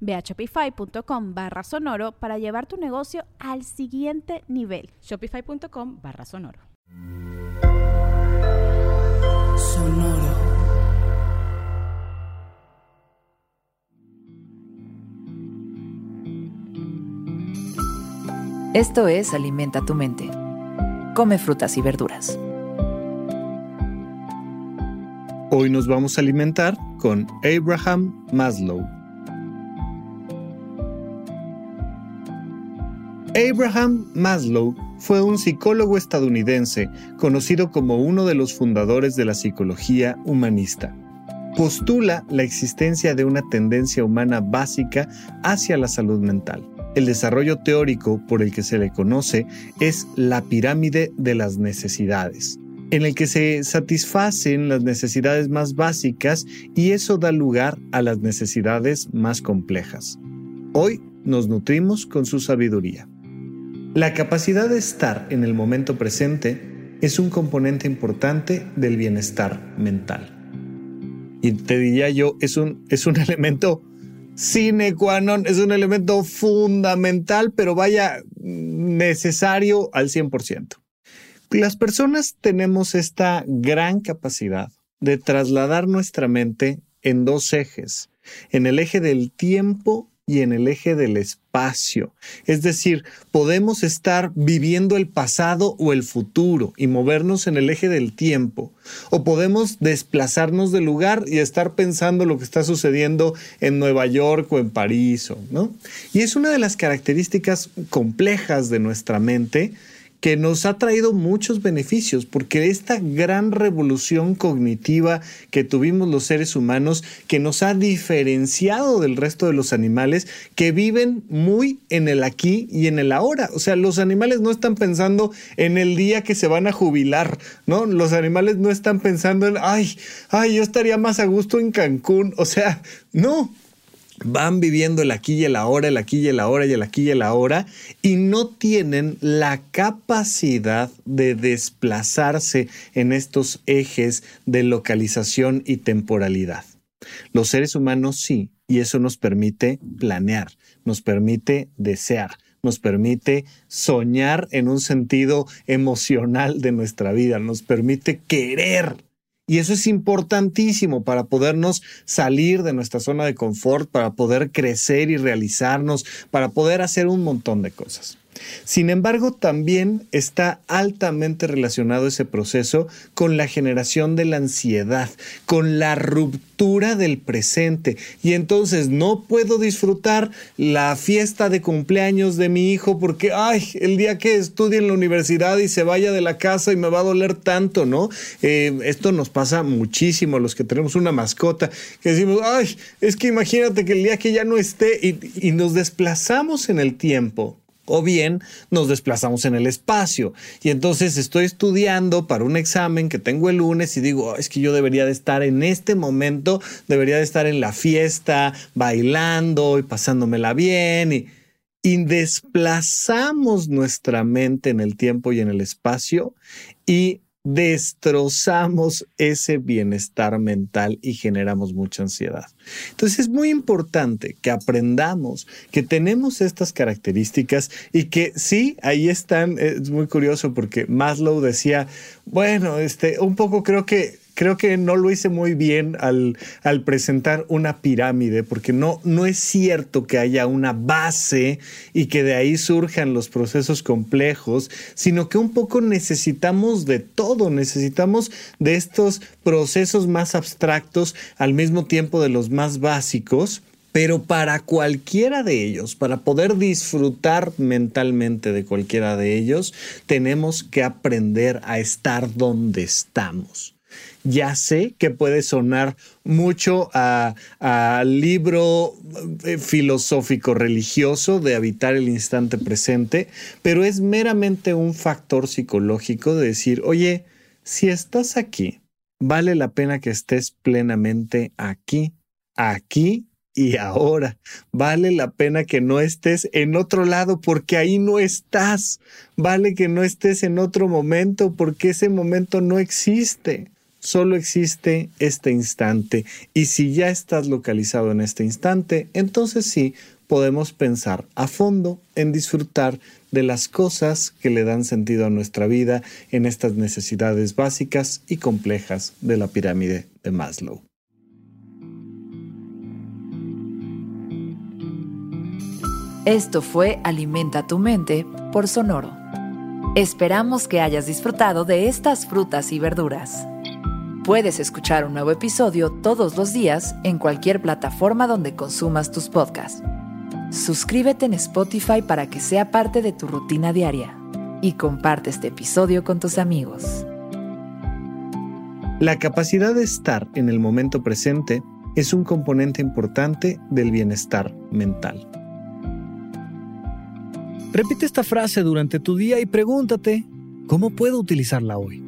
Ve a shopify.com barra sonoro para llevar tu negocio al siguiente nivel. Shopify.com barra sonoro. Sonoro. Esto es Alimenta tu mente. Come frutas y verduras. Hoy nos vamos a alimentar con Abraham Maslow Abraham Maslow fue un psicólogo estadounidense conocido como uno de los fundadores de la psicología humanista. Postula la existencia de una tendencia humana básica hacia la salud mental. El desarrollo teórico por el que se le conoce es la pirámide de las necesidades, en el que se satisfacen las necesidades más básicas y eso da lugar a las necesidades más complejas. Hoy nos nutrimos con su sabiduría. La capacidad de estar en el momento presente es un componente importante del bienestar mental. Y te diría yo, es un, es un elemento sine qua non, es un elemento fundamental, pero vaya necesario al 100%. Las personas tenemos esta gran capacidad de trasladar nuestra mente en dos ejes, en el eje del tiempo y en el eje del espacio. Es decir, podemos estar viviendo el pasado o el futuro y movernos en el eje del tiempo. O podemos desplazarnos del lugar y estar pensando lo que está sucediendo en Nueva York o en París. ¿no? Y es una de las características complejas de nuestra mente que nos ha traído muchos beneficios, porque esta gran revolución cognitiva que tuvimos los seres humanos, que nos ha diferenciado del resto de los animales, que viven muy en el aquí y en el ahora. O sea, los animales no están pensando en el día que se van a jubilar, ¿no? Los animales no están pensando en, ay, ay, yo estaría más a gusto en Cancún. O sea, no, van viviendo el aquí y el ahora, el aquí y el ahora y el aquí y el ahora, y no tienen la capacidad de desplazarse en estos ejes de localización y temporalidad. Los seres humanos sí, y eso nos permite planear, nos permite desear, nos permite soñar en un sentido emocional de nuestra vida, nos permite querer y eso es importantísimo para podernos salir de nuestra zona de confort, para poder crecer y realizarnos, para poder hacer un montón de cosas. Sin embargo, también está altamente relacionado ese proceso con la generación de la ansiedad, con la ruptura del presente. Y entonces no puedo disfrutar la fiesta de cumpleaños de mi hijo porque, ay, el día que estudie en la universidad y se vaya de la casa y me va a doler tanto, ¿no? Eh, esto nos pasa muchísimo a los que tenemos una mascota, que decimos, ay, es que imagínate que el día que ya no esté y nos desplazamos en el tiempo o bien nos desplazamos en el espacio. Y entonces estoy estudiando para un examen que tengo el lunes y digo, es que yo debería de estar en este momento, debería de estar en la fiesta, bailando y pasándomela bien. Y, y desplazamos nuestra mente en el tiempo y en el espacio y destrozamos ese bienestar mental y generamos mucha ansiedad. Entonces es muy importante que aprendamos que tenemos estas características y que sí, ahí están, es muy curioso porque Maslow decía, bueno, este, un poco creo que creo que no lo hice muy bien al, presentar una pirámide, porque no, no es cierto que haya una base y que de ahí surjan los procesos complejos, sino que un poco necesitamos de todo, necesitamos de estos procesos más abstractos al mismo tiempo de los más básicos pero para cualquiera de ellos, para poder disfrutar mentalmente de cualquiera de ellos, tenemos que aprender a estar donde estamos. Ya sé que puede sonar mucho a, libro eh, filosófico religioso de habitar el instante presente, pero es meramente un factor psicológico de decir, oye, si estás aquí, vale la pena que estés plenamente aquí, aquí y ahora. Vale la pena que no estés en otro lado porque ahí no estás. Vale que no estés en otro momento porque ese momento no existe. Solo existe este instante. Y si ya estás localizado en este instante, entonces sí podemos pensar a fondo en disfrutar de las cosas que le dan sentido a nuestra vida en estas necesidades básicas y complejas de la pirámide de Maslow. Esto fue Alimenta tu mente por Sonoro. Esperamos que hayas disfrutado de estas frutas y verduras. Puedes escuchar un nuevo episodio todos los días en cualquier plataforma donde consumas tus podcasts. Suscríbete en Spotify para que sea parte de tu rutina diaria y comparte este episodio con tus amigos. La capacidad de estar en el momento presente es un componente importante del bienestar mental. Repite esta frase durante tu día y pregúntate, ¿cómo puedo utilizarla hoy?